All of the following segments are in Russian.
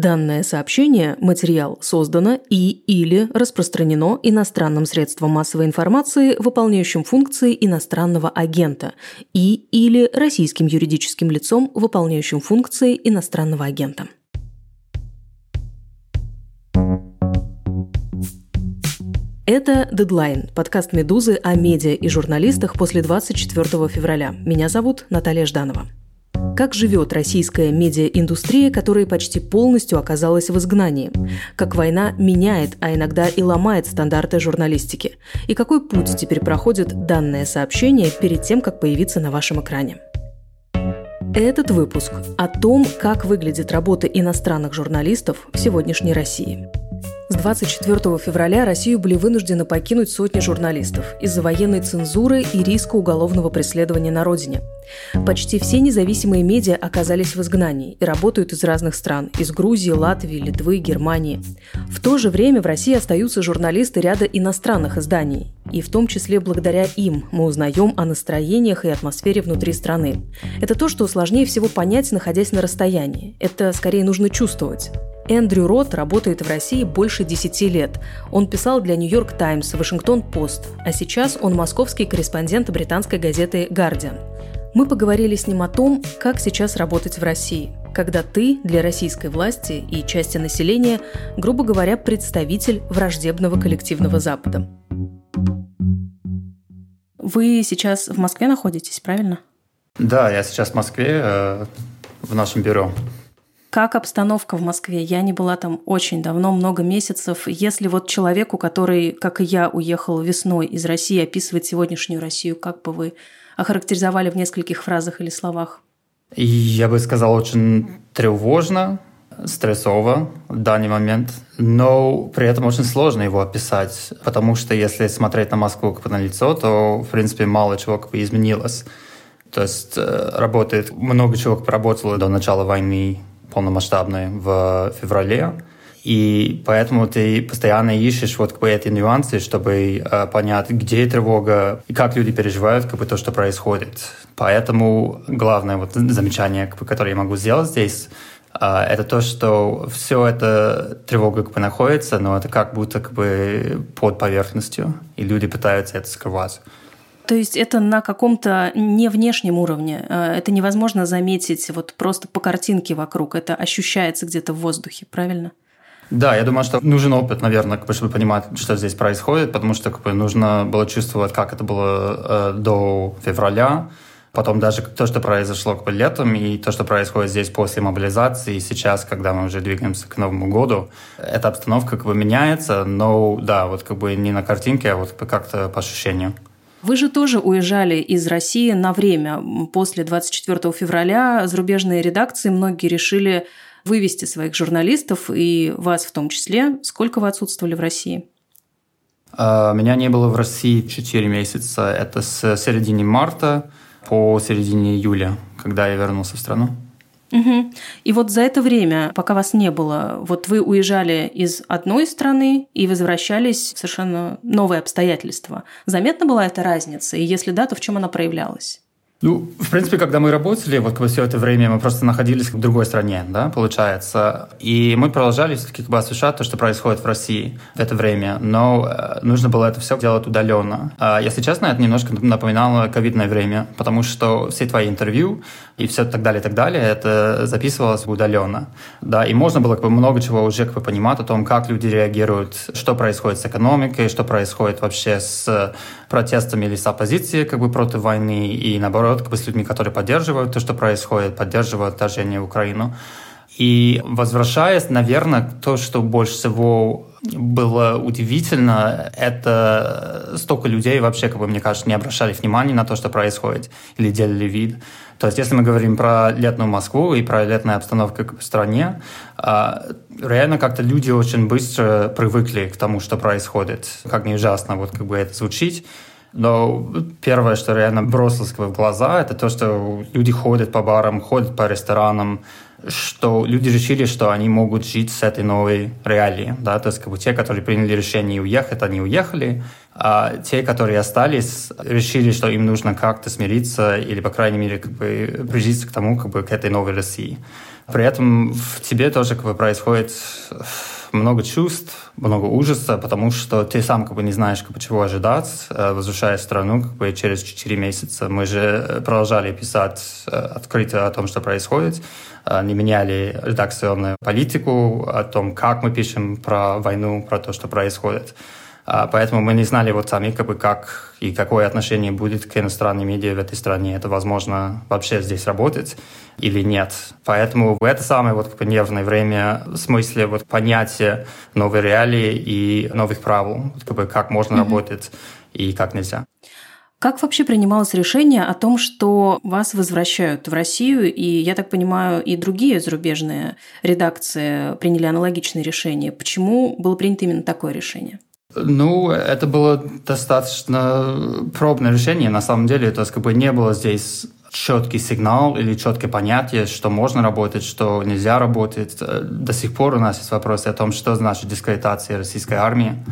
Данное сообщение, материал создано и или распространено иностранным средством массовой информации, выполняющим функции иностранного агента, и или российским юридическим лицом, выполняющим функции иностранного агента. Это «Дедлайн» – подкаст «Медузы» о медиа и журналистах после 24 февраля. Меня зовут Наталья Жданова. Как живет российская медиаиндустрия, которая почти полностью оказалась в изгнании? Как война меняет, а иногда и ломает стандарты журналистики? И какой путь теперь проходит данное сообщение перед тем, как появиться на вашем экране? Этот выпуск о том, как выглядит работа иностранных журналистов в сегодняшней России – с 24 февраля Россию были вынуждены покинуть сотни журналистов из-за военной цензуры и риска уголовного преследования на родине. Почти все независимые медиа оказались в изгнании и работают из разных стран – из Грузии, Латвии, Литвы, Германии. В то же время в России остаются журналисты ряда иностранных изданий. И в том числе благодаря им мы узнаем о настроениях и атмосфере внутри страны. Это то, что сложнее всего понять, находясь на расстоянии. Это скорее нужно чувствовать. Эндрю Рот работает в России больше 10 лет. Он писал для «Нью-Йорк Таймс», «Вашингтон-Пост», а сейчас он московский корреспондент британской газеты «Гардиан». Мы поговорили с ним о том, как сейчас работать в России, когда ты для российской власти и части населения, грубо говоря, представитель враждебного коллективного Запада. Вы сейчас в Москве находитесь, правильно? Да, я сейчас в Москве, э, в нашем бюро. Как обстановка в Москве? Я не была там очень давно, много месяцев. Если вот человеку, который, как и я, уехал весной из России, описывать сегодняшнюю Россию, как бы вы охарактеризовали в нескольких фразах или словах? Я бы сказал, очень тревожно, стрессово в данный момент, но при этом очень сложно его описать, потому что если смотреть на Москву как на лицо, то, в принципе, мало чего как бы изменилось. То есть э, работает, много чего поработало до начала войны полномасштабной в феврале. И поэтому ты постоянно ищешь вот как бы эти нюансы, чтобы э, понять, где тревога и как люди переживают как бы то, что происходит. Поэтому главное вот замечание, как бы, которое я могу сделать здесь, э, это то, что все это тревога как бы находится, но это как будто как бы под поверхностью, и люди пытаются это скрывать. То есть это на каком-то не внешнем уровне. Э, это невозможно заметить вот просто по картинке вокруг. Это ощущается где-то в воздухе, правильно? Да, я думаю, что нужен опыт, наверное, чтобы понимать, что здесь происходит, потому что как бы, нужно было чувствовать, как это было э, до февраля, потом даже то, что произошло как бы, летом, и то, что происходит здесь после мобилизации, и сейчас, когда мы уже двигаемся к Новому году, эта обстановка как бы меняется, но да, вот как бы не на картинке, а вот как-то по ощущению. Вы же тоже уезжали из России на время. После 24 февраля зарубежные редакции многие решили вывести своих журналистов, и вас в том числе. Сколько вы отсутствовали в России? А, меня не было в России 4 месяца. Это с середины марта по середине июля, когда я вернулся в страну. Угу. И вот за это время, пока вас не было, вот вы уезжали из одной страны и возвращались в совершенно новые обстоятельства. Заметна была эта разница? И если да, то в чем она проявлялась? Ну, в принципе, когда мы работали, вот как бы все это время мы просто находились в другой стране, да, получается. И мы продолжали все-таки как бы освещать то, что происходит в России в это время. Но э, нужно было это все делать удаленно. А, если честно, это немножко напоминало ковидное время, потому что все твои интервью и все так далее, так далее, это записывалось удаленно. Да, и можно было как бы много чего уже как бы понимать о том, как люди реагируют, что происходит с экономикой, что происходит вообще с протестами или с оппозицией как бы против войны, и наоборот, как бы с людьми, которые поддерживают то, что происходит, поддерживают вторжение в Украину. И возвращаясь, наверное, то, что больше всего было удивительно, это столько людей вообще, как бы, мне кажется, не обращали внимания на то, что происходит, или делали вид. То есть, если мы говорим про летную Москву и про летную обстановку в стране, а, реально как-то люди очень быстро привыкли к тому, что происходит. Как не ужасно вот как бы это звучит. Но первое, что реально бросилось в глаза, это то, что люди ходят по барам, ходят по ресторанам, что люди решили, что они могут жить с этой новой реалией. Да? То есть как бы те, которые приняли решение уехать, они уехали, а те, которые остались, решили, что им нужно как-то смириться или, по крайней мере, как бы прижиться к тому, как бы к этой новой России. При этом в тебе тоже как бы происходит много чувств, много ужаса, потому что ты сам как бы не знаешь, как бы, чего ожидать, э, возвращая страну как бы через 4 месяца. Мы же продолжали писать э, открыто о том, что происходит, э, не меняли редакционную политику, о том, как мы пишем про войну, про то, что происходит. А, поэтому мы не знали вот сами, как бы, как и какое отношение будет к иностранным медиа в этой стране. Это возможно вообще здесь работать или нет. Поэтому в это самое вот как бы нервное время в смысле вот понятия новой реалии и новых правил, как бы как можно mm-hmm. работать и как нельзя. Как вообще принималось решение о том, что вас возвращают в Россию, и, я так понимаю, и другие зарубежные редакции приняли аналогичные решения? Почему было принято именно такое решение? Ну, это было достаточно пробное решение, на самом деле. То есть, как бы не было здесь четкий сигнал или четкое понятие, что можно работать, что нельзя работать. До сих пор у нас есть вопросы о том, что значит дискредитация российской армии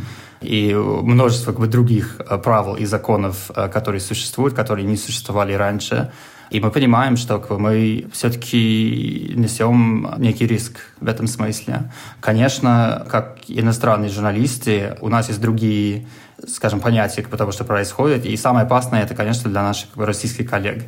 и множество как бы, других э, правил и законов, э, которые существуют, которые не существовали раньше. И мы понимаем, что как бы, мы все-таки несем некий риск в этом смысле. Конечно, как иностранные журналисты, у нас есть другие скажем, понятия как бы, того, что происходит. И самое опасное это, конечно, для наших как бы, российских коллег,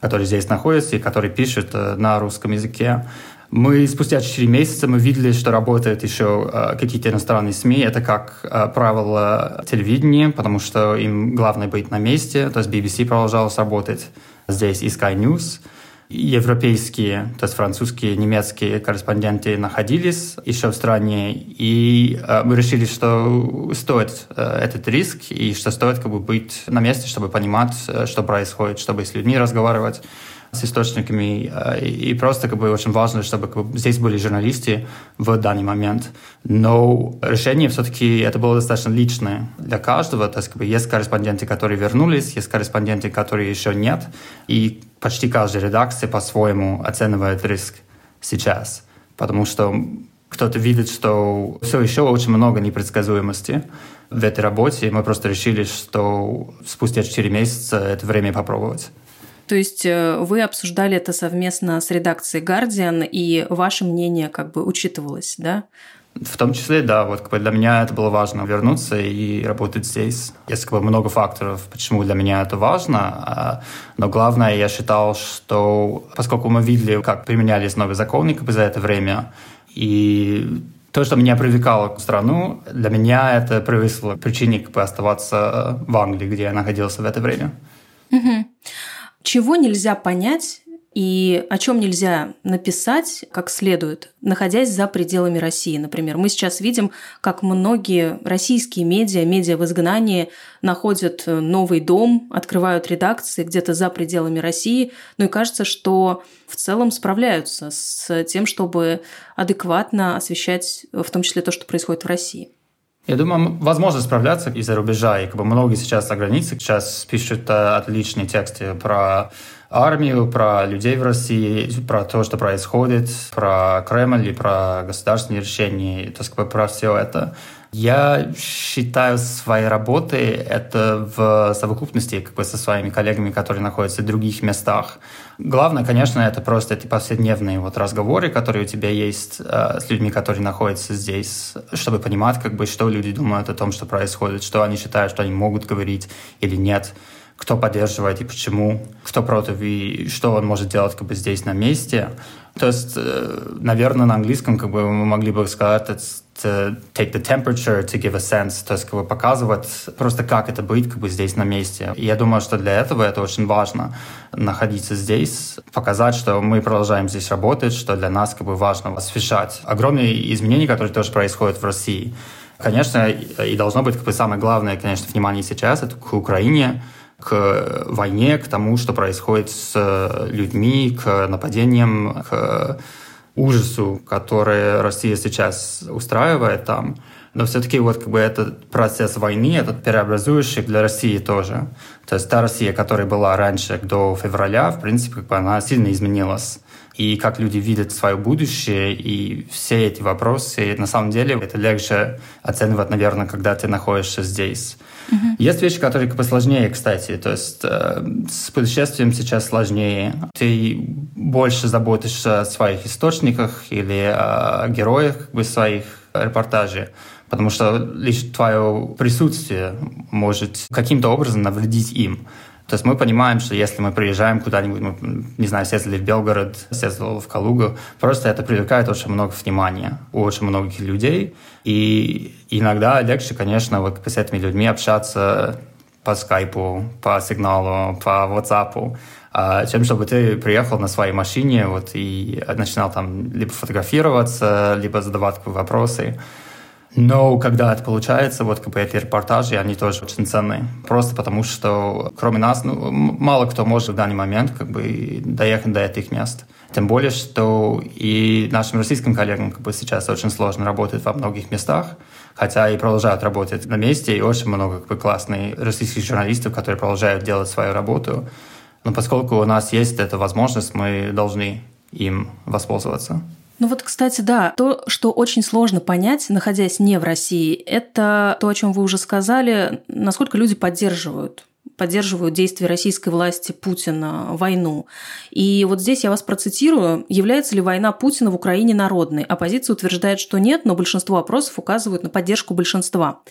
которые здесь находятся и которые пишут э, на русском языке. Мы спустя 4 месяца мы видели, что работают еще э, какие-то иностранные СМИ. Это как э, правило телевидения, потому что им главное быть на месте. То есть BBC продолжалось работать здесь и Sky News. Европейские, то есть французские, немецкие корреспонденты находились еще в стране, и э, мы решили, что стоит э, этот риск, и что стоит как бы быть на месте, чтобы понимать, э, что происходит, чтобы с людьми разговаривать с источниками. Э, и просто как бы очень важно, чтобы как бы, здесь были журналисты в данный момент. Но решение все-таки это было достаточно личное для каждого. То есть как бы, есть корреспонденты, которые вернулись, есть корреспонденты, которые еще нет. И почти каждая редакция по-своему оценивает риск сейчас. Потому что кто-то видит, что все еще очень много непредсказуемости в этой работе, и мы просто решили, что спустя 4 месяца это время попробовать. То есть э, вы обсуждали это совместно с редакцией Guardian, и ваше мнение как бы учитывалось, да? В том числе, да, вот для меня это было важно вернуться и работать здесь. Есть как бы много факторов, почему для меня это важно, а, но главное, я считал, что поскольку мы видели, как применялись новые бы за это время, и то, что меня привлекало к страну, для меня это превысило причине как бы оставаться в Англии, где я находился в это время. Угу. Чего нельзя понять и о чем нельзя написать как следует, находясь за пределами России. Например, мы сейчас видим, как многие российские медиа, медиа в изгнании, находят новый дом, открывают редакции где-то за пределами России. Ну и кажется, что в целом справляются с тем, чтобы адекватно освещать в том числе то, что происходит в России. Я думаю, возможно справляться из-за рубежа. И как бы многие сейчас за границей сейчас пишут э, отличные тексты про армию, про людей в России, про то, что происходит, про Кремль и про государственные решения, то есть как бы про все это. Я считаю своей работой это в совокупности как бы со своими коллегами, которые находятся в других местах. Главное, конечно, это просто эти повседневные вот разговоры, которые у тебя есть э, с людьми, которые находятся здесь, чтобы понимать, как бы, что люди думают о том, что происходит, что они считают, что они могут говорить или нет кто поддерживает и почему, кто против и что он может делать как бы здесь на месте. То есть, э, наверное, на английском как бы мы могли бы сказать to take the temperature, to give a sense, то есть как бы показывать просто как это быть как бы здесь на месте. И я думаю, что для этого это очень важно находиться здесь, показать, что мы продолжаем здесь работать, что для нас как бы важно освещать огромные изменения, которые тоже происходят в России. Конечно, и должно быть как бы самое главное, конечно, внимание сейчас это к Украине, к войне, к тому, что происходит с людьми, к нападениям, к ужасу, который Россия сейчас устраивает там. Но все-таки вот как бы этот процесс войны, этот преобразующий для России тоже. То есть та Россия, которая была раньше, до февраля, в принципе, как бы она сильно изменилась. И как люди видят свое будущее, и все эти вопросы, на самом деле, это легче оценивать, наверное, когда ты находишься здесь. Uh-huh. Есть вещи, которые как бы сложнее, кстати. То есть э, с путешествием сейчас сложнее. Ты больше заботишься о своих источниках или о героях как бы, своих репортажей потому что лишь твое присутствие может каким-то образом навредить им. То есть мы понимаем, что если мы приезжаем куда-нибудь, мы, не знаю, съездили в Белгород, съездили в Калугу, просто это привлекает очень много внимания у очень многих людей. И иногда легче, конечно, вот с этими людьми общаться по скайпу, по сигналу, по WhatsApp, а, чем чтобы ты приехал на своей машине вот, и начинал там либо фотографироваться, либо задавать вопросы. Но когда это получается, вот как бы эти репортажи, они тоже очень ценны. Просто потому, что кроме нас, ну, мало кто может в данный момент как бы доехать до этих мест. Тем более, что и нашим российским коллегам как бы сейчас очень сложно работать во многих местах, хотя и продолжают работать на месте, и очень много как бы, классных российских журналистов, которые продолжают делать свою работу. Но поскольку у нас есть эта возможность, мы должны им воспользоваться. Ну вот, кстати, да, то, что очень сложно понять, находясь не в России, это то, о чем вы уже сказали, насколько люди поддерживают поддерживают действия российской власти Путина, войну. И вот здесь я вас процитирую. Является ли война Путина в Украине народной? Оппозиция утверждает, что нет, но большинство опросов указывают на поддержку большинства.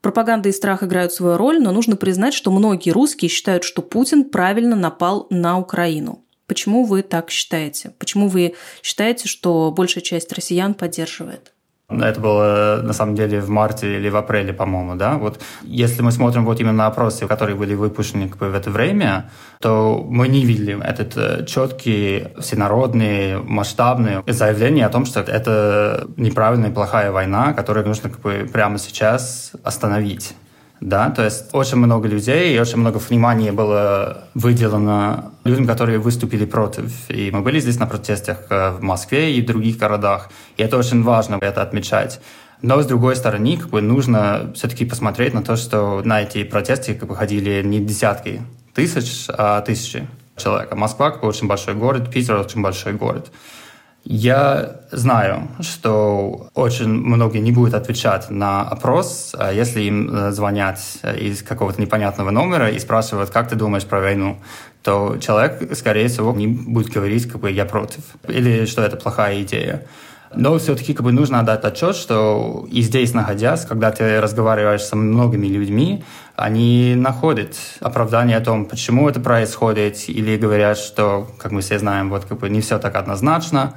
Пропаганда и страх играют свою роль, но нужно признать, что многие русские считают, что Путин правильно напал на Украину. Почему вы так считаете? Почему вы считаете, что большая часть россиян поддерживает? Это было на самом деле в марте или в апреле, по-моему, да. Вот если мы смотрим вот именно опросы, которые были выпущены как бы, в это время, то мы не видели этот э, четкий, всенародный, масштабный заявление о том, что это неправильная, плохая война, которую нужно как бы прямо сейчас остановить да, то есть очень много людей и очень много внимания было выделено людям, которые выступили против. И мы были здесь на протестах э, в Москве и в других городах, и это очень важно это отмечать. Но, с другой стороны, как бы нужно все-таки посмотреть на то, что на эти протесты как бы ходили не десятки тысяч, а тысячи человек. А Москва как бы очень большой город, Питер очень большой город. Я знаю, что очень многие не будут отвечать на опрос, а если им э, звонят из какого-то непонятного номера и спрашивают, как ты думаешь про войну, то человек, скорее всего, не будет говорить, как бы, я против, или что это плохая идея. Но все-таки как бы нужно отдать отчет, что и здесь находясь, когда ты разговариваешь со многими людьми, они находят оправдание о том, почему это происходит, или говорят, что, как мы все знаем, вот как бы не все так однозначно.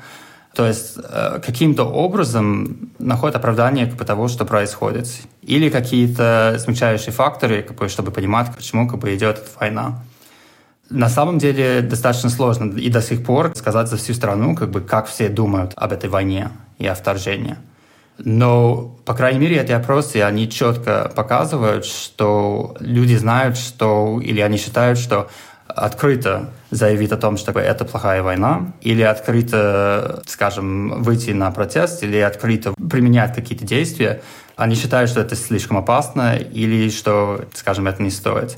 То есть э, каким-то образом находят оправдание как бы, того, что происходит. Или какие-то смягчающие факторы, как бы, чтобы понимать, почему как бы, идет эта война. На самом деле достаточно сложно и до сих пор сказать за всю страну, как бы, как все думают об этой войне и о вторжении. Но, по крайней мере, эти опросы, они четко показывают, что люди знают, что, или они считают, что открыто заявить о том, что это плохая война, или открыто, скажем, выйти на протест, или открыто применять какие-то действия, они считают, что это слишком опасно, или что, скажем, это не стоит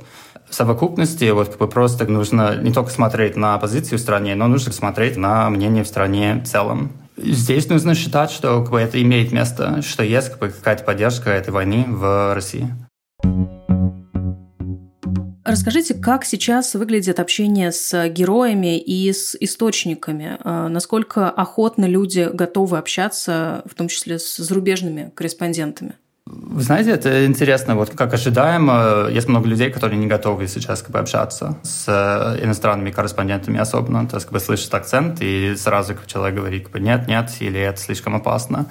в совокупности вот как бы просто нужно не только смотреть на позицию в стране, но нужно смотреть на мнение в стране в целом. Здесь нужно считать, что как бы, это имеет место, что есть как бы, какая-то поддержка этой войны в России. Расскажите, как сейчас выглядит общение с героями и с источниками? А, насколько охотно люди готовы общаться, в том числе с зарубежными корреспондентами? Вы знаете, это интересно, вот как ожидаемо, есть много людей, которые не готовы сейчас как бы общаться с э, иностранными корреспондентами особенно, то есть как бы слышит акцент и сразу как человек говорит, как бы нет, нет, или это слишком опасно.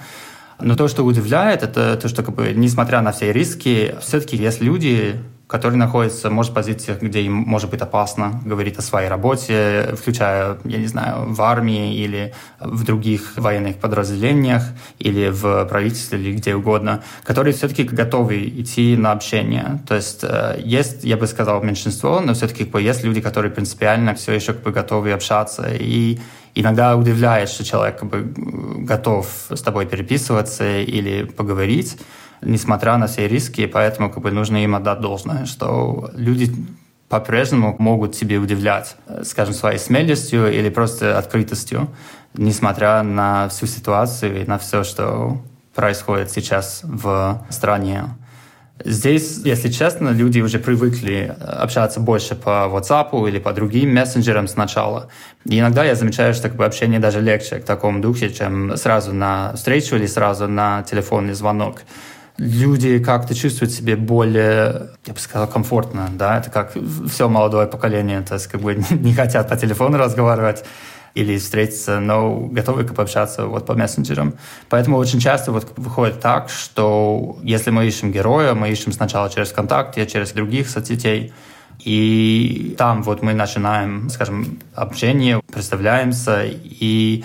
Но то, что удивляет, это то, что как бы, несмотря на все риски, все-таки есть люди, который находится, может, в позициях, где им может быть опасно говорить о своей работе, включая, я не знаю, в армии или в других военных подразделениях, или в правительстве, или где угодно, которые все-таки готовы идти на общение. То есть э, есть, я бы сказал, меньшинство, но все-таки как бы, есть люди, которые принципиально все еще как бы, готовы общаться. И иногда удивляет, что человек как бы, готов с тобой переписываться или поговорить, несмотря на все риски, поэтому как бы нужно им отдать должное, что люди по-прежнему могут себе удивлять, скажем, своей смелостью или просто открытостью, несмотря на всю ситуацию и на все, что происходит сейчас в стране. Здесь, если честно, люди уже привыкли общаться больше по WhatsApp или по другим мессенджерам сначала. И иногда я замечаю, что как бы, общение даже легче к такому духе, чем сразу на встречу или сразу на телефонный звонок. Люди как-то чувствуют себя более, я бы сказал, комфортно, да, это как все молодое поколение, то есть как бы не хотят по телефону разговаривать, или встретиться, но готовы как пообщаться вот по мессенджерам. Поэтому очень часто вот выходит так, что если мы ищем героя, мы ищем сначала через ВКонтакте, через других соцсетей, и там вот мы начинаем, скажем, общение, представляемся, и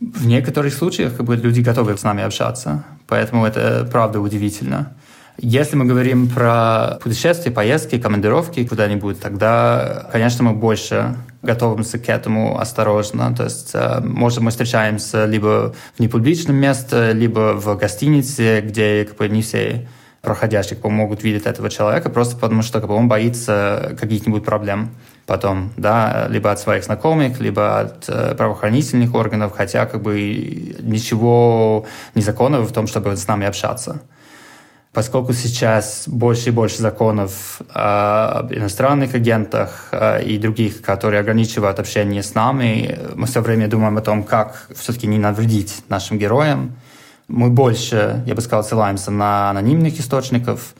в некоторых случаях как бы, люди готовы с нами общаться. Поэтому это правда удивительно. Если мы говорим про путешествия, поездки, командировки куда-нибудь, тогда, конечно, мы больше готовимся к этому осторожно. То есть, э, может, мы встречаемся либо в непубличном месте, либо в гостинице, где как бы, не все проходящие как бы, могут видеть этого человека, просто потому что как бы, он боится каких-нибудь проблем потом, да, либо от своих знакомых, либо от э, правоохранительных органов, хотя как бы ничего незаконного в том, чтобы с нами общаться поскольку сейчас больше и больше законов э, об иностранных агентах э, и других, которые ограничивают общение с нами, мы все время думаем о том, как все-таки не навредить нашим героям. Мы больше, я бы сказал, ссылаемся на анонимных источников.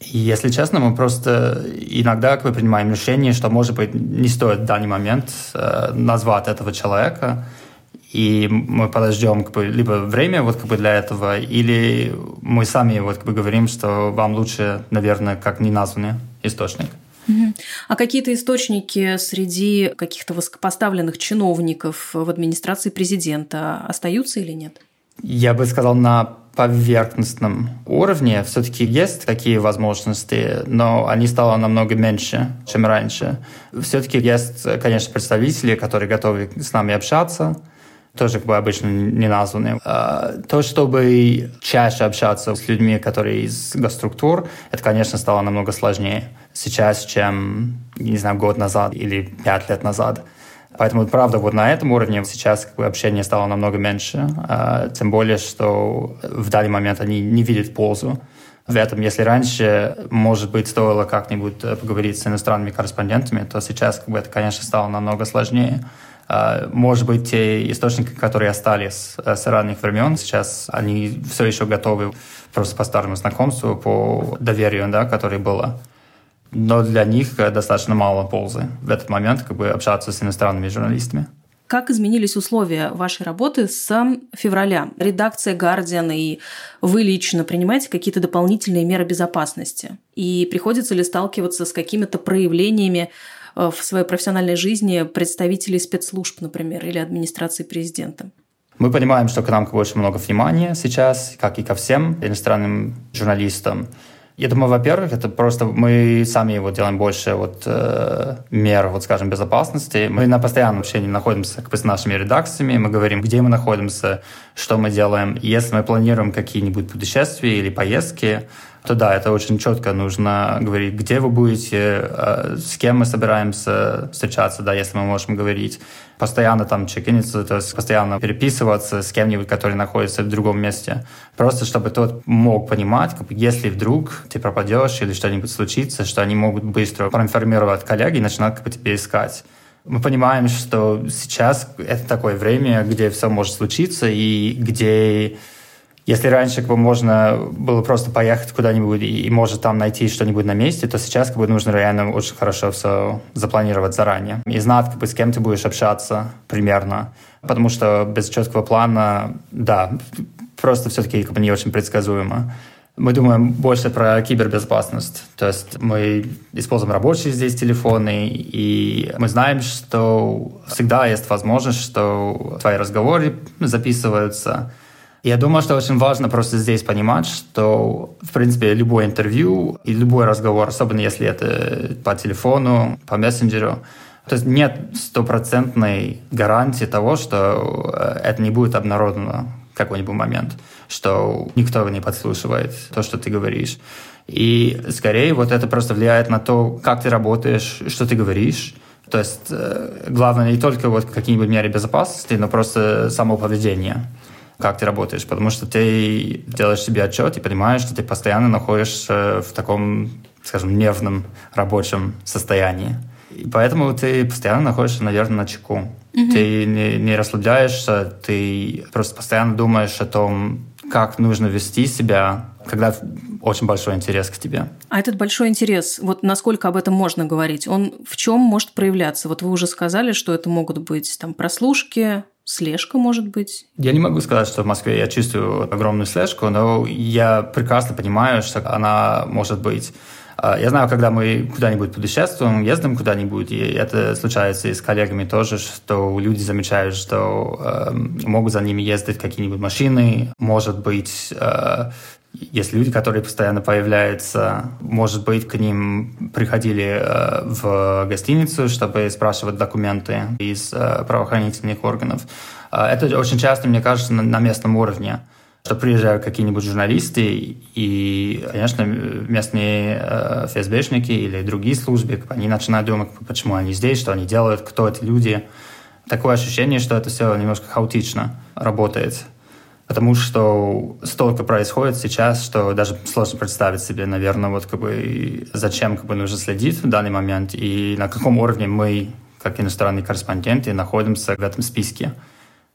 И, если честно, мы просто иногда как бы, принимаем решение, что, может быть, не стоит в данный момент э, назвать этого человека, и мы подождем как бы, либо время вот как бы для этого, или мы сами вот как бы говорим, что вам лучше, наверное, как неназванный источник. А какие-то источники среди каких-то высокопоставленных чиновников в администрации президента остаются или нет? Я бы сказал, на поверхностном уровне все-таки есть такие возможности, но они стало намного меньше, чем раньше. Все-таки есть, конечно, представители, которые готовы с нами общаться, тоже как бы обычно не названы. А, то, чтобы чаще общаться с людьми, которые из госструктур, это, конечно, стало намного сложнее сейчас, чем, не знаю, год назад или пять лет назад. Поэтому, правда, вот на этом уровне сейчас как бы, общение стало намного меньше. А, тем более, что в данный момент они не видят пользу в этом. Если раньше, может быть, стоило как-нибудь поговорить с иностранными корреспондентами, то сейчас как бы, это, конечно, стало намного сложнее. А, может быть, те источники, которые остались э, с ранних времен, сейчас они все еще готовы просто по старому знакомству, по доверию, да, которое было. Но для них э, достаточно мало пользы в этот момент как бы общаться с иностранными журналистами. Как изменились условия вашей работы с февраля? Редакция «Гардиан» и вы лично принимаете какие-то дополнительные меры безопасности? И приходится ли сталкиваться с какими-то проявлениями Э, в своей профессиональной жизни представителей спецслужб, например, или администрации президента? Мы понимаем, что к нам очень много внимания сейчас, как и ко всем иностранным журналистам. Я думаю, во-первых, это просто мы сами вот делаем больше вот, э, мер, вот, скажем, безопасности. Мы на постоянном общении находимся как бы, с нашими редакциями, мы говорим, где мы находимся, что мы делаем. Если мы планируем какие-нибудь путешествия или поездки, то да, это очень четко нужно говорить, где вы будете, э, с кем мы собираемся встречаться, да, если мы можем говорить. Постоянно там чекиниться, то есть постоянно переписываться с кем-нибудь, который находится в другом месте. Просто чтобы тот мог понимать, как, если вдруг ты пропадешь или что-нибудь случится, что они могут быстро проинформировать коллеги и начинать как бы тебе искать. Мы понимаем, что сейчас это такое время, где все может случиться и где если раньше как бы, можно было просто поехать куда-нибудь и, и может там найти что-нибудь на месте, то сейчас как бы, нужно реально очень хорошо все запланировать заранее. И знать, как бы, с кем ты будешь общаться примерно. Потому что без четкого плана, да, просто все-таки как бы, не очень предсказуемо. Мы думаем больше про кибербезопасность. То есть мы используем рабочие здесь телефоны, и мы знаем, что всегда есть возможность, что твои разговоры записываются, я думаю, что очень важно просто здесь понимать, что, в принципе, любое интервью и любой разговор, особенно если это по телефону, по мессенджеру, то есть нет стопроцентной гарантии того, что э, это не будет обнародовано какой-нибудь момент, что никто не подслушивает то, что ты говоришь. И скорее вот это просто влияет на то, как ты работаешь, что ты говоришь. То есть э, главное не только вот какие-нибудь меры безопасности, но просто само поведение как ты работаешь, потому что ты делаешь себе отчет и понимаешь, что ты постоянно находишься в таком, скажем, нервном рабочем состоянии. И поэтому ты постоянно находишься, наверное, на чеку. Угу. Ты не, не расслабляешься, ты просто постоянно думаешь о том, как нужно вести себя, когда очень большой интерес к тебе. А этот большой интерес, вот насколько об этом можно говорить, он в чем может проявляться? Вот вы уже сказали, что это могут быть там прослушки, слежка, может быть? Я не могу сказать, что в Москве я чувствую огромную слежку, но я прекрасно понимаю, что она может быть. А, я знаю, когда мы куда-нибудь путешествуем, ездим куда-нибудь, и это случается и с коллегами тоже, что люди замечают, что э, могут за ними ездить какие-нибудь машины, может быть, э, есть люди, которые постоянно появляются. Может быть, к ним приходили э, в гостиницу, чтобы спрашивать документы из э, правоохранительных органов. Э, это очень часто, мне кажется, на, местном уровне что приезжают какие-нибудь журналисты, и, конечно, местные ФСБшники или другие службы, они начинают думать, почему они здесь, что они делают, кто эти люди. Такое ощущение, что это все немножко хаотично работает. Потому что столько происходит сейчас, что даже сложно представить себе, наверное, вот как бы зачем как бы нужно следить в данный момент и на каком уровне мы, как иностранные корреспонденты, находимся в этом списке.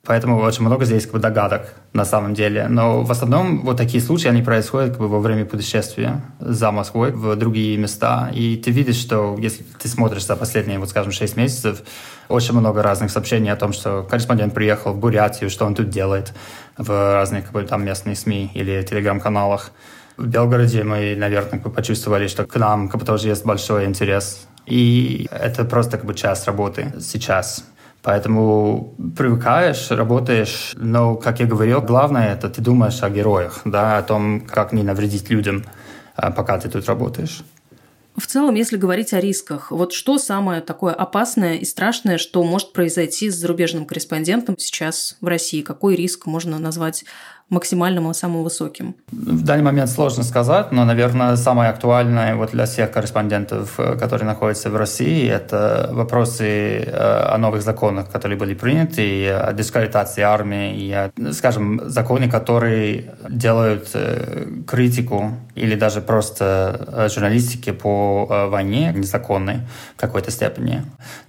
Поэтому очень много здесь как бы, догадок на самом деле. Но в основном вот такие случаи, они происходят как бы, во время путешествия за Москвой в другие места. И ты видишь, что если ты смотришь за последние, вот скажем, 6 месяцев, очень много разных сообщений о том, что корреспондент приехал в Бурятию, что он тут делает в разных как бы, там местных СМИ или телеграм-каналах. В Белгороде мы, наверное, как бы почувствовали, что к нам как бы, тоже есть большой интерес. И это просто как бы часть работы сейчас. Поэтому привыкаешь, работаешь, но, как я говорил, главное это ты думаешь о героях, да, о том, как не навредить людям, а, пока ты тут работаешь. В целом, если говорить о рисках, вот что самое такое опасное и страшное, что может произойти с зарубежным корреспондентом сейчас в России? Какой риск можно назвать максимальным и самым высоким? В данный момент сложно сказать, но, наверное, самое актуальное вот для всех корреспондентов, э, которые находятся в России, это вопросы э, о новых законах, которые были приняты, о дискредитации армии, и о, скажем, законы, которые делают э, критику или даже просто журналистики по войне незаконной в какой-то степени.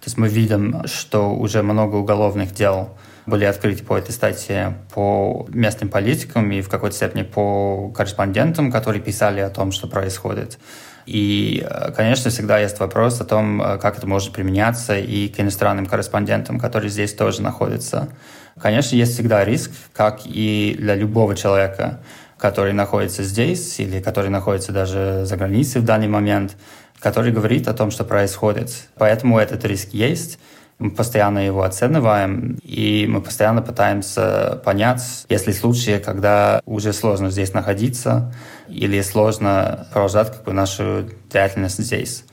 То есть мы видим, что уже много уголовных дел были открыты по этой статье по местным политикам и в какой-то степени по корреспондентам, которые писали о том, что происходит. И, конечно, всегда есть вопрос о том, как это может применяться и к иностранным корреспондентам, которые здесь тоже находятся. Конечно, есть всегда риск, как и для любого человека, который находится здесь или который находится даже за границей в данный момент, который говорит о том, что происходит. Поэтому этот риск есть. Мы постоянно его оцениваем, и мы постоянно пытаемся понять, есть ли случаи, когда уже сложно здесь находиться, или сложно продолжать как бы, нашу деятельность здесь.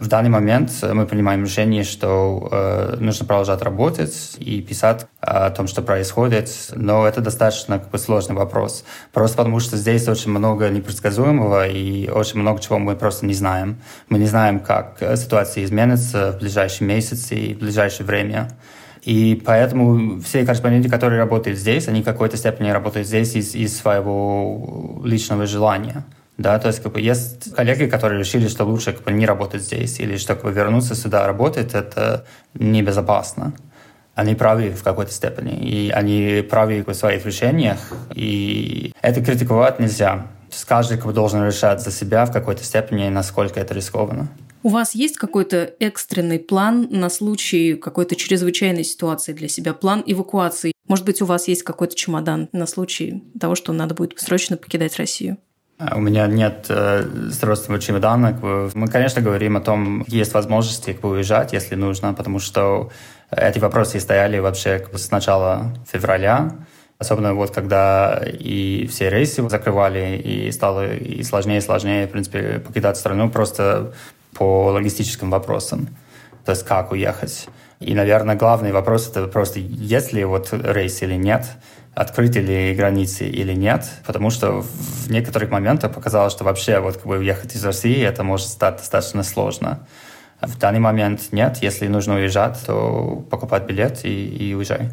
В данный момент мы принимаем решение, что э, нужно продолжать работать и писать о том, что происходит, но это достаточно как бы, сложный вопрос. Просто потому, что здесь очень много непредсказуемого и очень много чего мы просто не знаем. Мы не знаем, как ситуация изменится в ближайшие месяцы и в ближайшее время. И поэтому все корреспонденты, которые работают здесь, они в какой-то степени работают здесь из, из своего личного желания. Да, то есть как бы есть коллеги, которые решили, что лучше как бы, не работать здесь, или что как бы, вернуться сюда работать, это небезопасно. Они правы в какой-то степени, и они правы в своих решениях, и это критиковать нельзя. Каждый как бы, должен решать за себя в какой-то степени, насколько это рискованно. У вас есть какой-то экстренный план на случай какой-то чрезвычайной ситуации для себя, план эвакуации? Может быть, у вас есть какой-то чемодан на случай того, что надо будет срочно покидать Россию? У меня нет э, срочного чемодана. Мы, конечно, говорим о том, есть возможности как бы, уезжать, если нужно, потому что эти вопросы стояли вообще как бы, с начала февраля. Особенно вот когда и все рейсы закрывали, и стало и сложнее и сложнее, в принципе, покидать страну просто по логистическим вопросам. То есть как уехать. И, наверное, главный вопрос это просто, есть ли вот рейс или нет, открыты ли границы или нет, потому что в некоторых моментах показалось, что вообще вот как бы уехать из России это может стать достаточно сложно. В данный момент нет. Если нужно уезжать, то покупать билет и, и уезжай.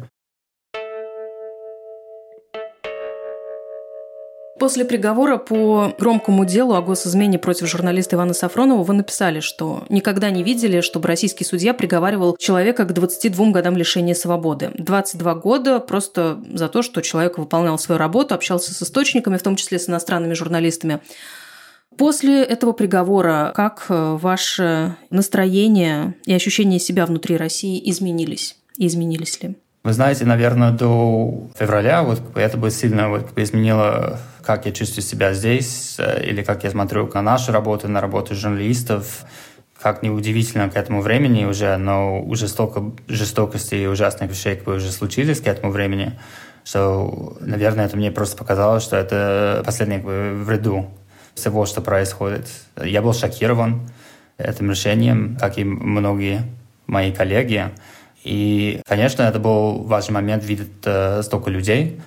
После приговора по громкому делу о госизмене против журналиста Ивана Сафронова вы написали, что никогда не видели, чтобы российский судья приговаривал человека к 22 годам лишения свободы. 22 года просто за то, что человек выполнял свою работу, общался с источниками, в том числе с иностранными журналистами. После этого приговора как э, ваше настроение и ощущение себя внутри России изменились? И изменились ли? Вы знаете, наверное, до февраля вот это бы сильно вот, изменило, как я чувствую себя здесь, э, или как я смотрю на нашу работу, на работу журналистов. Как неудивительно к этому времени уже, но уже столько жестокости и ужасных вещей как бы уже случились к этому времени, что, наверное, это мне просто показалось, что это последнее как бы, в ряду всего, что происходит. Я был шокирован этим решением, как и многие мои коллеги. И, конечно, это был важный момент видеть э, столько людей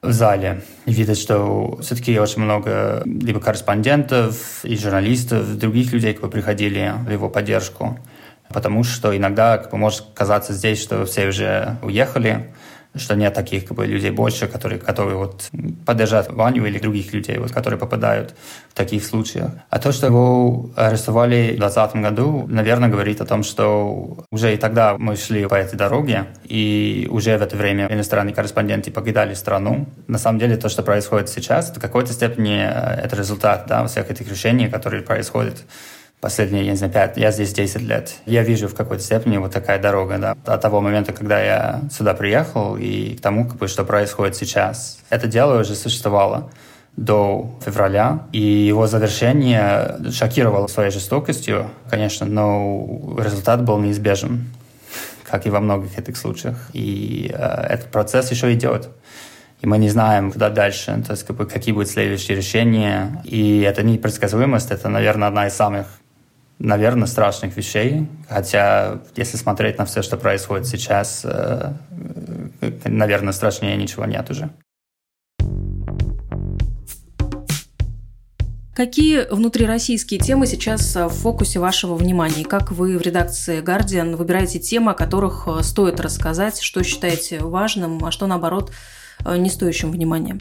в зале. Видеть, что все-таки очень много либо корреспондентов и журналистов, других людей, которые приходили в его поддержку. Потому что иногда как бы, может казаться здесь, что все уже уехали, что нет таких как бы, людей больше, которые готовы вот, поддержать Ваню или других людей, вот, которые попадают в таких случаях. А то, что его арестовали в 2020 году, наверное, говорит о том, что уже и тогда мы шли по этой дороге, и уже в это время иностранные корреспонденты покидали страну. На самом деле, то, что происходит сейчас, в какой-то степени э, это результат да, всех этих решений, которые происходят последние, я не знаю, пять, я здесь 10 лет. Я вижу в какой-то степени вот такая дорога, да, от того момента, когда я сюда приехал и к тому, как бы, что происходит сейчас. Это дело уже существовало до февраля, и его завершение шокировало своей жестокостью, конечно, но результат был неизбежен, как и во многих этих случаях. И э, этот процесс еще идет и мы не знаем, куда дальше, то есть как бы, какие будут следующие решения. И это непредсказуемость, это, наверное, одна из самых наверное, страшных вещей. Хотя, если смотреть на все, что происходит сейчас, э, э, наверное, страшнее ничего нет уже. Какие внутрироссийские темы сейчас в фокусе вашего внимания? Как вы в редакции Guardian выбираете темы, о которых стоит рассказать, что считаете важным, а что, наоборот, не стоящим внимания?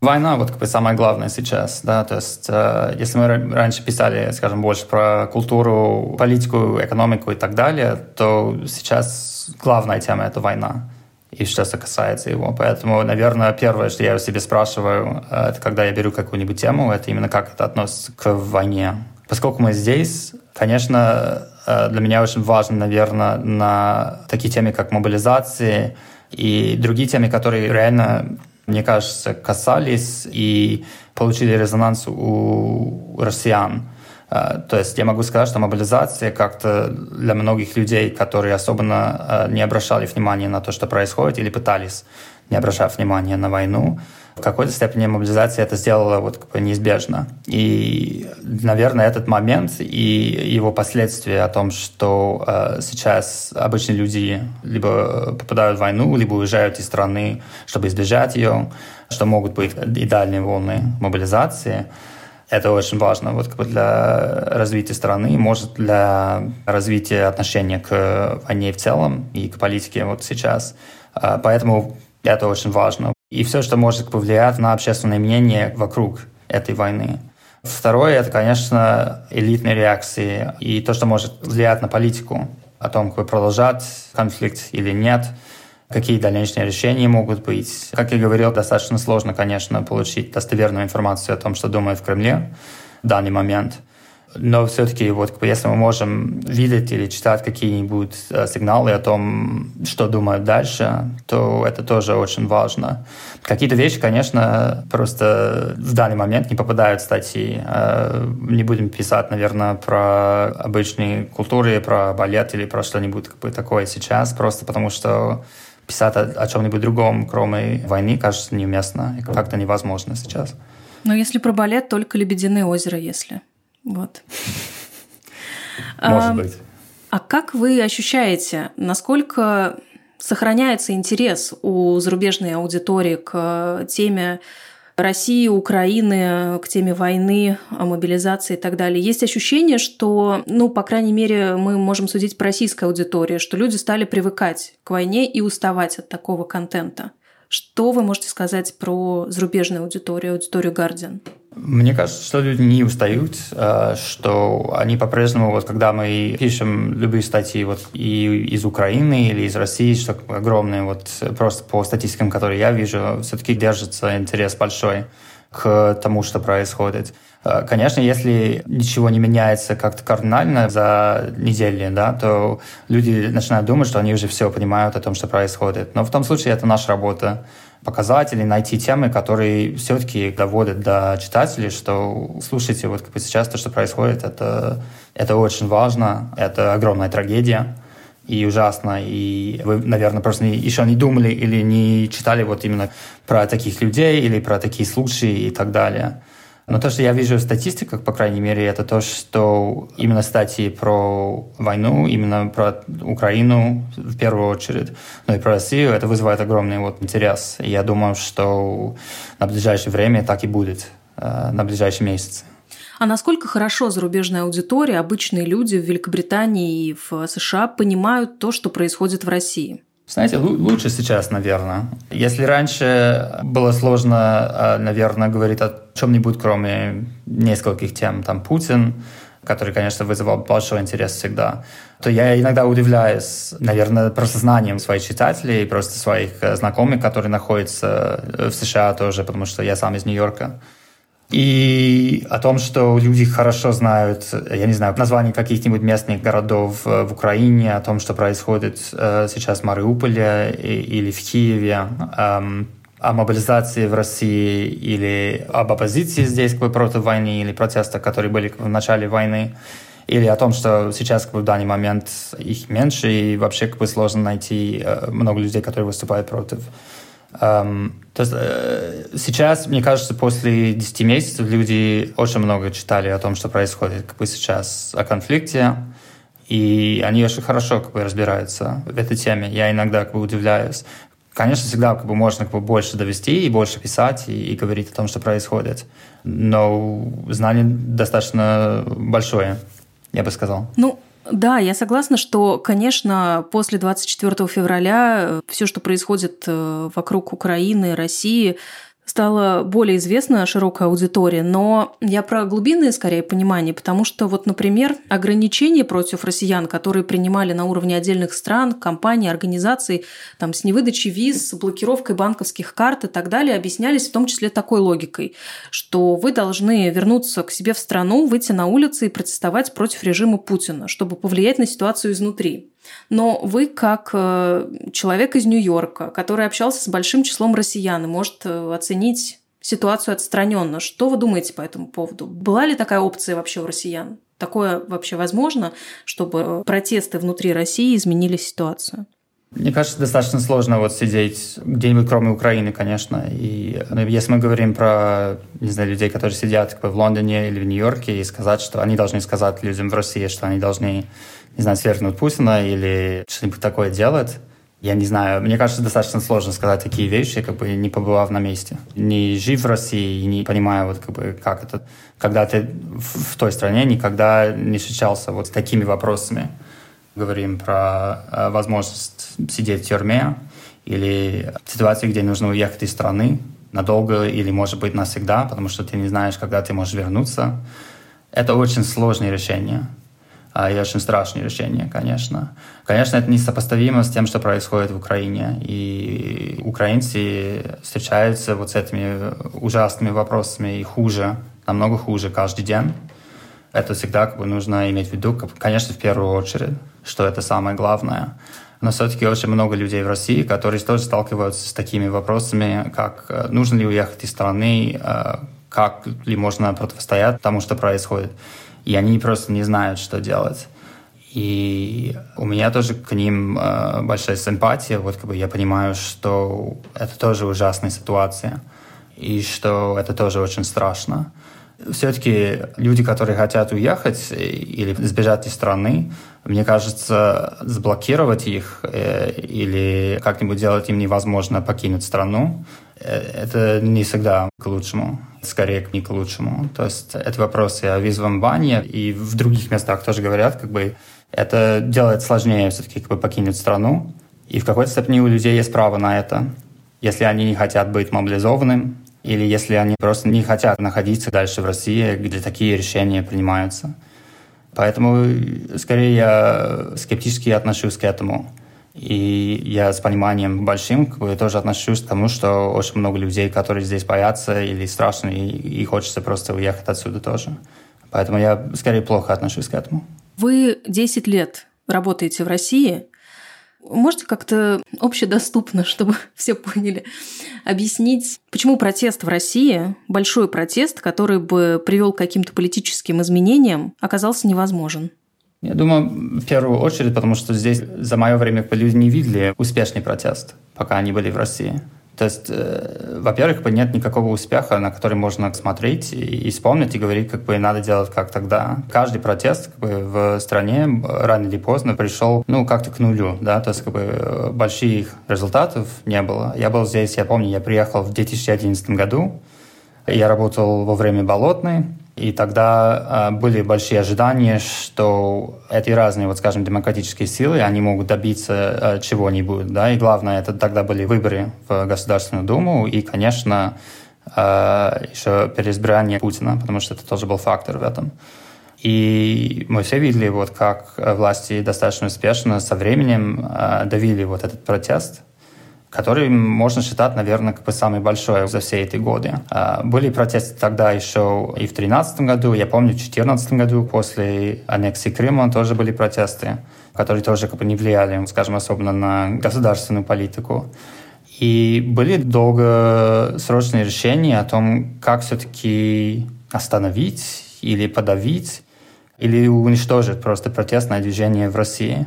Война вот как бы самое главное сейчас, да, то есть э, если мы раньше писали, скажем, больше про культуру, политику, экономику и так далее, то сейчас главная тема это война и что касается его. Поэтому, наверное, первое, что я себе спрашиваю, э, это когда я беру какую-нибудь тему, это именно как это относится к войне. Поскольку мы здесь, конечно, э, для меня очень важно, наверное, на такие темы, как мобилизация и другие темы, которые реально мне кажется, касались и получили резонанс у россиян. А, то есть я могу сказать, что мобилизация как-то для многих людей, которые особенно а, не обращали внимания на то, что происходит, или пытались не обращать внимания на войну, в какой-то степени мобилизация это сделала вот как бы неизбежно. И, наверное, этот момент и его последствия о том, что э, сейчас обычные люди либо попадают в войну, либо уезжают из страны, чтобы избежать ее, что могут быть идеальные волны мобилизации, это очень важно вот, как бы для развития страны, может, для развития отношения к войне в целом и к политике вот сейчас. А, поэтому это очень важно и все, что может повлиять на общественное мнение вокруг этой войны. Второе, это, конечно, элитные реакции и то, что может влиять на политику, о том, как продолжать конфликт или нет, какие дальнейшие решения могут быть. Как я говорил, достаточно сложно, конечно, получить достоверную информацию о том, что думают в Кремле в данный момент – но все-таки, вот, если мы можем видеть или читать какие-нибудь э, сигналы о том, что думают дальше, то это тоже очень важно. Какие-то вещи, конечно, просто в данный момент не попадают в статьи. Э, не будем писать, наверное, про обычные культуры, про балет или про что-нибудь такое сейчас, просто потому что писать о, о чем-нибудь другом, кроме войны, кажется неуместно и как-то невозможно сейчас. Но если про балет, только «Лебединое озеро», если. Вот. Может быть. А как вы ощущаете, насколько сохраняется интерес у зарубежной аудитории к теме России, Украины, к теме войны, мобилизации и так далее. Есть ощущение, что, ну, по крайней мере, мы можем судить по российской аудитории, что люди стали привыкать к войне и уставать от такого контента. Что вы можете сказать про зарубежную аудиторию, аудиторию Guardian? Мне кажется, что люди не устают, а, что они по-прежнему, вот когда мы пишем любые статьи вот и из Украины или из России, что огромные, вот просто по статистикам, которые я вижу, все-таки держится интерес большой к тому, что происходит. А, конечно, если ничего не меняется как-то кардинально за недели, да, то люди начинают думать, что они уже все понимают о том, что происходит. Но в том случае это наша работа показать или найти темы, которые все-таки доводят до читателей, что слушайте, вот как бы сейчас то, что происходит, это, это очень важно, это огромная трагедия и ужасно, и вы, наверное, просто еще не думали или не читали вот именно про таких людей или про такие случаи и так далее. Но то, что я вижу в статистиках, по крайней мере, это то, что именно статьи про войну, именно про Украину в первую очередь, но и про Россию, это вызывает огромный вот интерес. И я думаю, что на ближайшее время так и будет, э, на ближайшие месяцы. А насколько хорошо зарубежная аудитория, обычные люди в Великобритании и в США понимают то, что происходит в России? Знаете, лучше сейчас, наверное. Если раньше было сложно, а, наверное, говорить о чем-нибудь, кроме нескольких тем, там Путин, который, конечно, вызывал большой интерес всегда, то я иногда удивляюсь, наверное, просто знанием своих читателей, просто своих э, знакомых, которые находятся э, в США тоже, потому что я сам из Нью-Йорка и о том, что люди хорошо знают, я не знаю, названия каких-нибудь местных городов э, в Украине, о том, что происходит э, сейчас в Мариуполе или в Киеве, о мобилизации в России или об оппозиции здесь как бы, против войны или протестах, которые были в начале войны, или о том, что сейчас как бы, в данный момент их меньше и вообще как бы, сложно найти э, много людей, которые выступают против то есть, э, сейчас, мне кажется, после 10 месяцев люди очень много читали о том, что происходит как бы сейчас, о конфликте, и они очень хорошо как бы, разбираются в этой теме. Я иногда как бы, удивляюсь. Конечно, всегда как бы, можно как бы, больше довести и больше писать и, и говорить о том, что происходит. Но знание достаточно большое, я бы сказал. Ну, да, я согласна, что, конечно, после 24 февраля э, все, что происходит э, вокруг Украины, России, стало более известно широкой аудитории, но я про глубинное скорее понимание, потому что вот, например, ограничения против россиян, которые принимали на уровне отдельных стран, компаний, организаций, там, с невыдачей виз, с блокировкой банковских карт и так далее, объяснялись в том числе такой логикой, что вы должны вернуться к себе в страну, выйти на улицы и протестовать против режима Путина, чтобы повлиять на ситуацию изнутри. Но вы, как э, человек из Нью-Йорка, который общался с большим числом россиян может э, оценить ситуацию отстраненно, что вы думаете по этому поводу? Была ли такая опция вообще у россиян? Такое вообще возможно, чтобы протесты внутри России изменили ситуацию? Мне кажется, достаточно сложно вот сидеть где-нибудь, кроме Украины, конечно. И ну, если мы говорим про, не знаю, людей, которые сидят как бы, в Лондоне или в Нью-Йорке, и сказать, что они должны сказать людям в России, что они должны не знаю, свергнуть Путина или что-нибудь такое делать. Я не знаю, мне кажется, достаточно сложно сказать такие вещи, как бы не побывав на месте. Не жив в России и не понимая, вот как бы как это, когда ты в, в той стране никогда не встречался вот с такими вопросами. Говорим про э, возможность сидеть в тюрьме или ситуации, где нужно уехать из страны надолго или, может быть, навсегда, потому что ты не знаешь, когда ты можешь вернуться. Это очень сложное решение а, и очень страшное решение, конечно. Конечно, это несопоставимо с тем, что происходит в Украине. И украинцы встречаются вот с этими ужасными вопросами и хуже, намного хуже каждый день. Это всегда как бы нужно иметь в виду, конечно, в первую очередь, что это самое главное. Но все-таки очень много людей в России, которые тоже сталкиваются с такими вопросами, как э, нужно ли уехать из страны, э, как ли можно противостоять тому, что происходит и они просто не знают, что делать. И у меня тоже к ним э, большая симпатия. Вот как бы я понимаю, что это тоже ужасная ситуация, и что это тоже очень страшно. Все-таки люди, которые хотят уехать или сбежать из страны, мне кажется, заблокировать их э, или как-нибудь делать им невозможно покинуть страну, э, это не всегда к лучшему, скорее не к лучшему. То есть это вопросы о визовом бане, и в других местах тоже говорят, как бы это делает сложнее все-таки как бы покинуть страну, и в какой-то степени у людей есть право на это. Если они не хотят быть мобилизованным, или если они просто не хотят находиться дальше в России, где такие решения принимаются. Поэтому, скорее, я скептически отношусь к этому. И я с пониманием большим как бы, тоже отношусь к тому, что очень много людей, которые здесь боятся или страшно, и, и хочется просто уехать отсюда тоже. Поэтому я скорее плохо отношусь к этому. Вы 10 лет работаете в России, Можете как-то общедоступно, чтобы все поняли, объяснить, почему протест в России, большой протест, который бы привел к каким-то политическим изменениям, оказался невозможен? Я думаю, в первую очередь, потому что здесь за мое время люди не видели успешный протест, пока они были в России. То есть, э, во-первых, нет никакого успеха, на который можно смотреть и, вспомнить, и говорить, как бы надо делать как тогда. Каждый протест как бы, в стране рано или поздно пришел, ну, как-то к нулю, да, то есть, как бы, больших результатов не было. Я был здесь, я помню, я приехал в 2011 году, я работал во время Болотной, и тогда э, были большие ожидания, что эти разные, вот скажем, демократические силы, они могут добиться э, чего-нибудь, да, и главное, это тогда были выборы в Государственную Думу, и, конечно, э, еще переизбрание Путина, потому что это тоже был фактор в этом. И мы все видели, вот как власти достаточно успешно со временем давили вот этот протест – который можно считать, наверное, как бы самый большой за все эти годы. А, были протесты тогда еще и в 2013 году, я помню, в 2014 году после аннексии Крыма тоже были протесты, которые тоже как бы не влияли, скажем, особенно на государственную политику. И были долгосрочные решения о том, как все-таки остановить или подавить, или уничтожить просто протестное движение в России.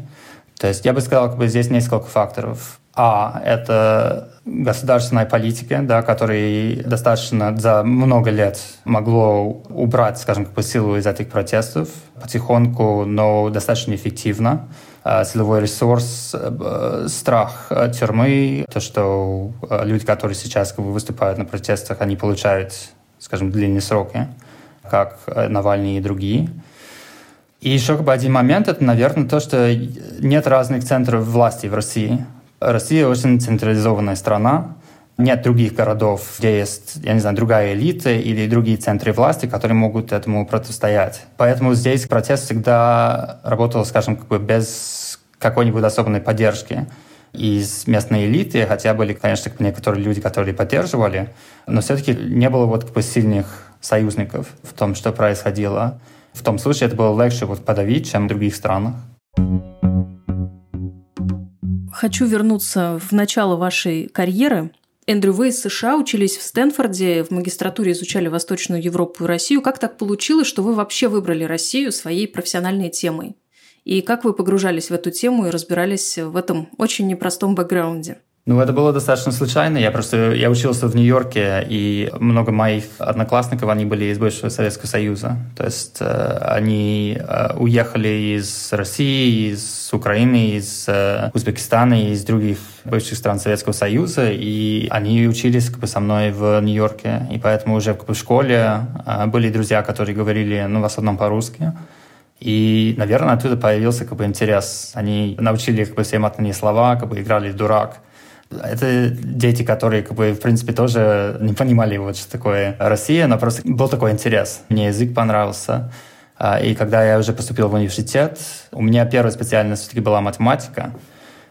То есть я бы сказал, как бы здесь несколько факторов. А, это государственная политика, да, которая достаточно за много лет могло убрать, скажем, как силу из этих протестов потихоньку, но достаточно эффективно. А, силовой ресурс, э, страх тюрьмы, то, что э, люди, которые сейчас выступают на протестах, они получают, скажем, длинные сроки, как э, Навальный и другие. И еще как бы один момент, это, наверное, то, что нет разных центров власти в России. Россия очень централизованная страна. Нет других городов, где есть, я не знаю, другая элита или другие центры власти, которые могут этому противостоять. Поэтому здесь протест всегда работал, скажем, как бы без какой-нибудь особенной поддержки из местной элиты, хотя были, конечно, некоторые люди, которые поддерживали, но все-таки не было вот как бы сильных союзников в том, что происходило. В том случае это было легче вот подавить, чем в других странах. Хочу вернуться в начало вашей карьеры. Эндрю, вы из США учились в Стэнфорде, в магистратуре изучали Восточную Европу и Россию. Как так получилось, что вы вообще выбрали Россию своей профессиональной темой? И как вы погружались в эту тему и разбирались в этом очень непростом бэкграунде? Ну, это было достаточно случайно. Я просто я учился в Нью-Йорке, и много моих одноклассников, они были из бывшего Советского Союза. То есть э, они э, уехали из России, из Украины, из э, Узбекистана из других бывших стран Советского Союза, и они учились как бы, со мной в Нью-Йорке. И поэтому уже как бы, в школе э, были друзья, которые говорили, ну, в основном по-русски. И, наверное, оттуда появился как бы интерес. Они научили как бы все матные слова, как бы играли в дурак. Это дети, которые, как бы, в принципе, тоже не понимали, вот что такое Россия, но просто был такой интерес. Мне язык понравился. А, и когда я уже поступил в университет, у меня первая специальность все-таки была математика,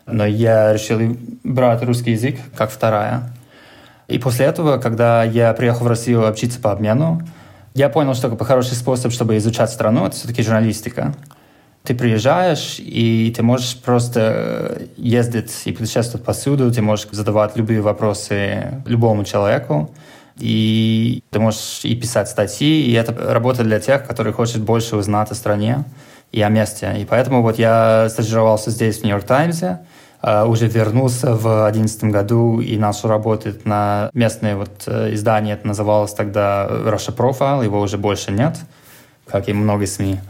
но я решил брать русский язык как вторая. И после этого, когда я приехал в Россию учиться по обмену, я понял, что бы, хороший способ, чтобы изучать страну, это все-таки журналистика. Ты приезжаешь, и ты можешь просто ездить и путешествовать повсюду, ты можешь задавать любые вопросы любому человеку, и ты можешь и писать статьи, и это работа для тех, которые хотят больше узнать о стране и о месте. И поэтому вот я стажировался здесь, в Нью-Йорк Таймсе, э, уже вернулся в 2011 году и начал работать на местное вот э, издание, это называлось тогда Russia Profile, его уже больше нет, как и много СМИ.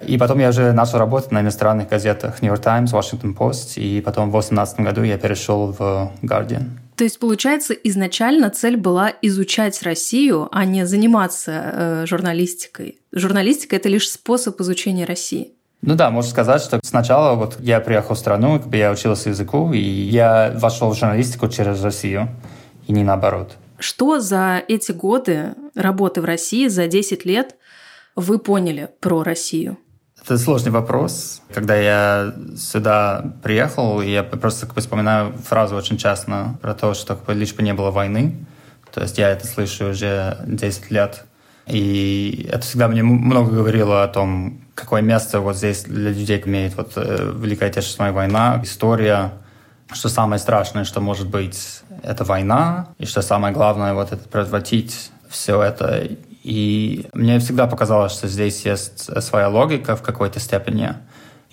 И потом я уже начал работать на иностранных газетах New York Times, Washington Post, и потом в 2018 году я перешел в Guardian. То есть, получается, изначально цель была изучать Россию, а не заниматься э, журналистикой. Журналистика – это лишь способ изучения России. Ну да, можно сказать, что сначала вот я приехал в страну, как бы я учился языку, и я вошел в журналистику через Россию, и не наоборот. Что за эти годы работы в России, за 10 лет, вы поняли про Россию? Это сложный вопрос. Когда я сюда приехал, я просто как бы, вспоминаю фразу очень часто про то, что как бы, лишь бы не было войны. То есть я это слышу уже 10 лет. И это всегда мне много говорило о том, какое место вот здесь для людей имеет вот э, Великая Отечественная война, история, что самое страшное, что может быть, это война, и что самое главное вот это предотвратить все это. И мне всегда показалось, что здесь есть своя логика в какой-то степени,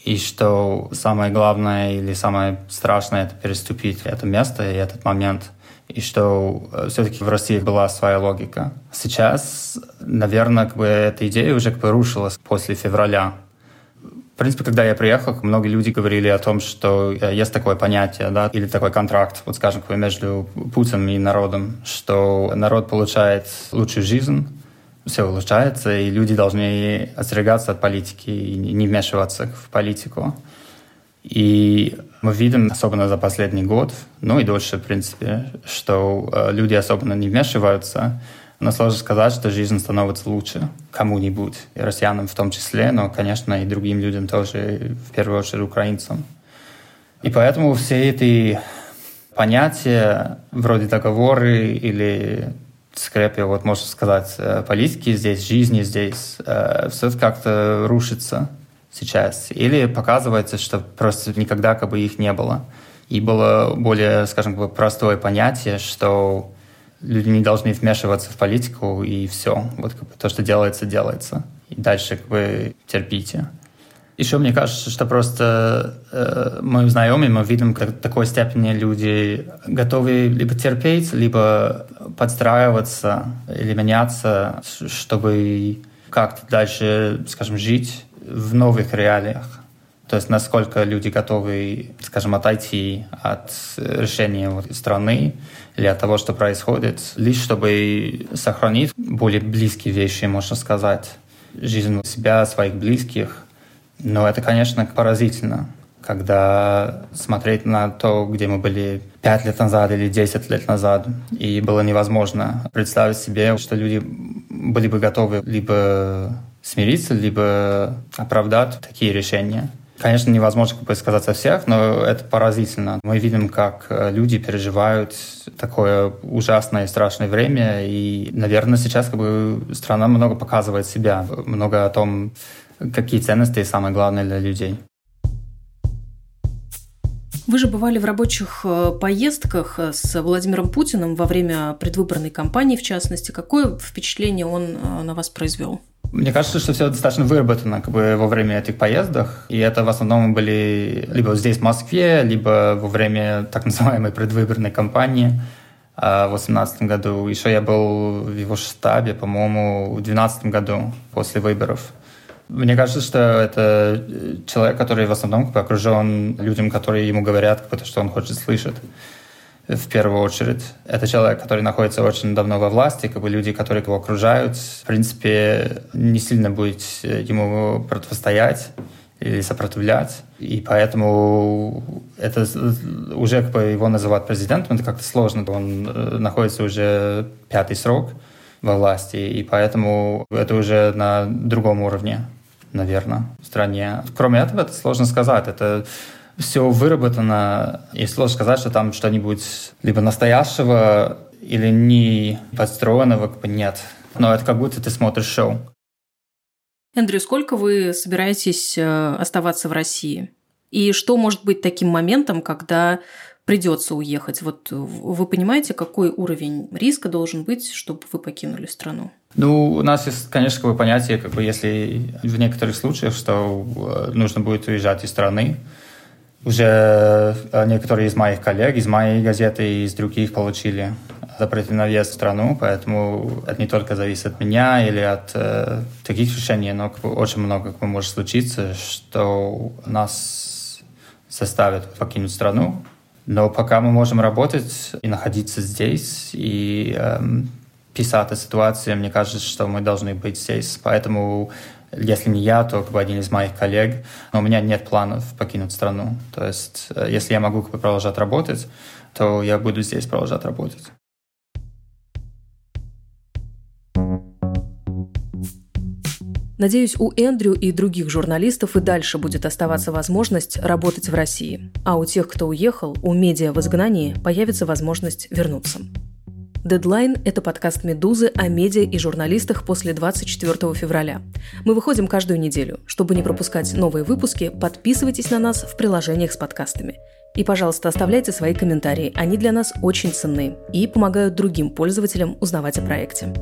и что самое главное или самое страшное — это переступить это место и этот момент, и что э, все-таки в России была своя логика. Сейчас, наверное, как бы эта идея уже как бы рушилась после февраля. В принципе, когда я приехал, многие люди говорили о том, что э, есть такое понятие, да, или такой контракт, вот скажем, между Путиным и народом, что народ получает лучшую жизнь, все улучшается, и люди должны остерегаться от политики и не вмешиваться в политику. И мы видим, особенно за последний год, ну и дольше, в принципе, что э, люди особенно не вмешиваются, но сложно сказать, что жизнь становится лучше кому-нибудь, и россиянам в том числе, но, конечно, и другим людям тоже, в первую очередь украинцам. И поэтому все эти понятия, вроде договоры или скрепе, вот можно сказать, э, политики здесь, жизни здесь, э, все как-то рушится сейчас. Или показывается, что просто никогда как бы их не было. И было более, скажем, как бы простое понятие, что люди не должны вмешиваться в политику, и все. Вот как бы то, что делается, делается. И дальше как бы терпите. Еще мне кажется, что просто э, мы знакомы, мы видим, как в такой степени люди готовы либо терпеть, либо подстраиваться или меняться, чтобы как-то дальше, скажем, жить в новых реалиях. То есть насколько люди готовы, скажем, отойти от решения страны или от того, что происходит, лишь чтобы сохранить более близкие вещи, можно сказать, жизнь себя, своих близких – но это, конечно, поразительно, когда смотреть на то, где мы были пять лет назад или десять лет назад, и было невозможно представить себе, что люди были бы готовы либо смириться, либо оправдать такие решения. Конечно, невозможно как бы, сказать о всех, но это поразительно. Мы видим, как э, люди переживают такое ужасное и страшное время, и, наверное, сейчас как бы, страна много показывает себя, много о том, какие ценности самое главное для людей. Вы же бывали в рабочих э, поездках с Владимиром Путиным во время предвыборной кампании, в частности. Какое впечатление он э, на вас произвел? Мне кажется, что все достаточно выработано как бы, во время этих поездок. И это в основном были либо здесь, в Москве, либо во время так называемой предвыборной кампании э, в 2018 году. Еще я был в его штабе, по-моему, в 2012 году после выборов. Мне кажется, что это человек, который в основном окружен людям, которые ему говорят то, что он хочет слышать. В первую очередь. Это человек, который находится очень давно во власти, как бы люди, которые его окружают, в принципе, не сильно будет ему противостоять или сопротивлять. И поэтому это уже как бы его называть президентом, это как-то сложно. Он э, находится уже пятый срок во власти, и поэтому это уже на другом уровне наверное, в стране. Кроме этого, это сложно сказать. Это все выработано, и сложно сказать, что там что-нибудь либо настоящего или не подстроенного как бы нет. Но это как будто ты смотришь шоу. Эндрю, сколько вы собираетесь э, оставаться в России? И что может быть таким моментом, когда придется уехать? Вот вы понимаете, какой уровень риска должен быть, чтобы вы покинули страну? Ну, у нас есть, конечно, такое понятие, как бы если в некоторых случаях, что э, нужно будет уезжать из страны, Уже э, некоторые из моих коллег, из моей газеты и из других получили запреты на въезд в страну, поэтому это не только зависит от меня или от э, таких решений, но очень много как бы, может случиться, что нас заставят покинуть страну. Но пока мы можем работать и находиться здесь, и эм, писать о ситуации, мне кажется, что мы должны быть здесь. Поэтому если не я, то как бы один из моих коллег. Но у меня нет планов покинуть страну. То есть, э, если я могу как бы, продолжать работать, то я буду здесь продолжать работать. Надеюсь, у Эндрю и других журналистов и дальше будет оставаться возможность работать в России. А у тех, кто уехал, у медиа в изгнании появится возможность вернуться. Дедлайн – это подкаст «Медузы» о медиа и журналистах после 24 февраля. Мы выходим каждую неделю. Чтобы не пропускать новые выпуски, подписывайтесь на нас в приложениях с подкастами. И, пожалуйста, оставляйте свои комментарии, они для нас очень ценны и помогают другим пользователям узнавать о проекте.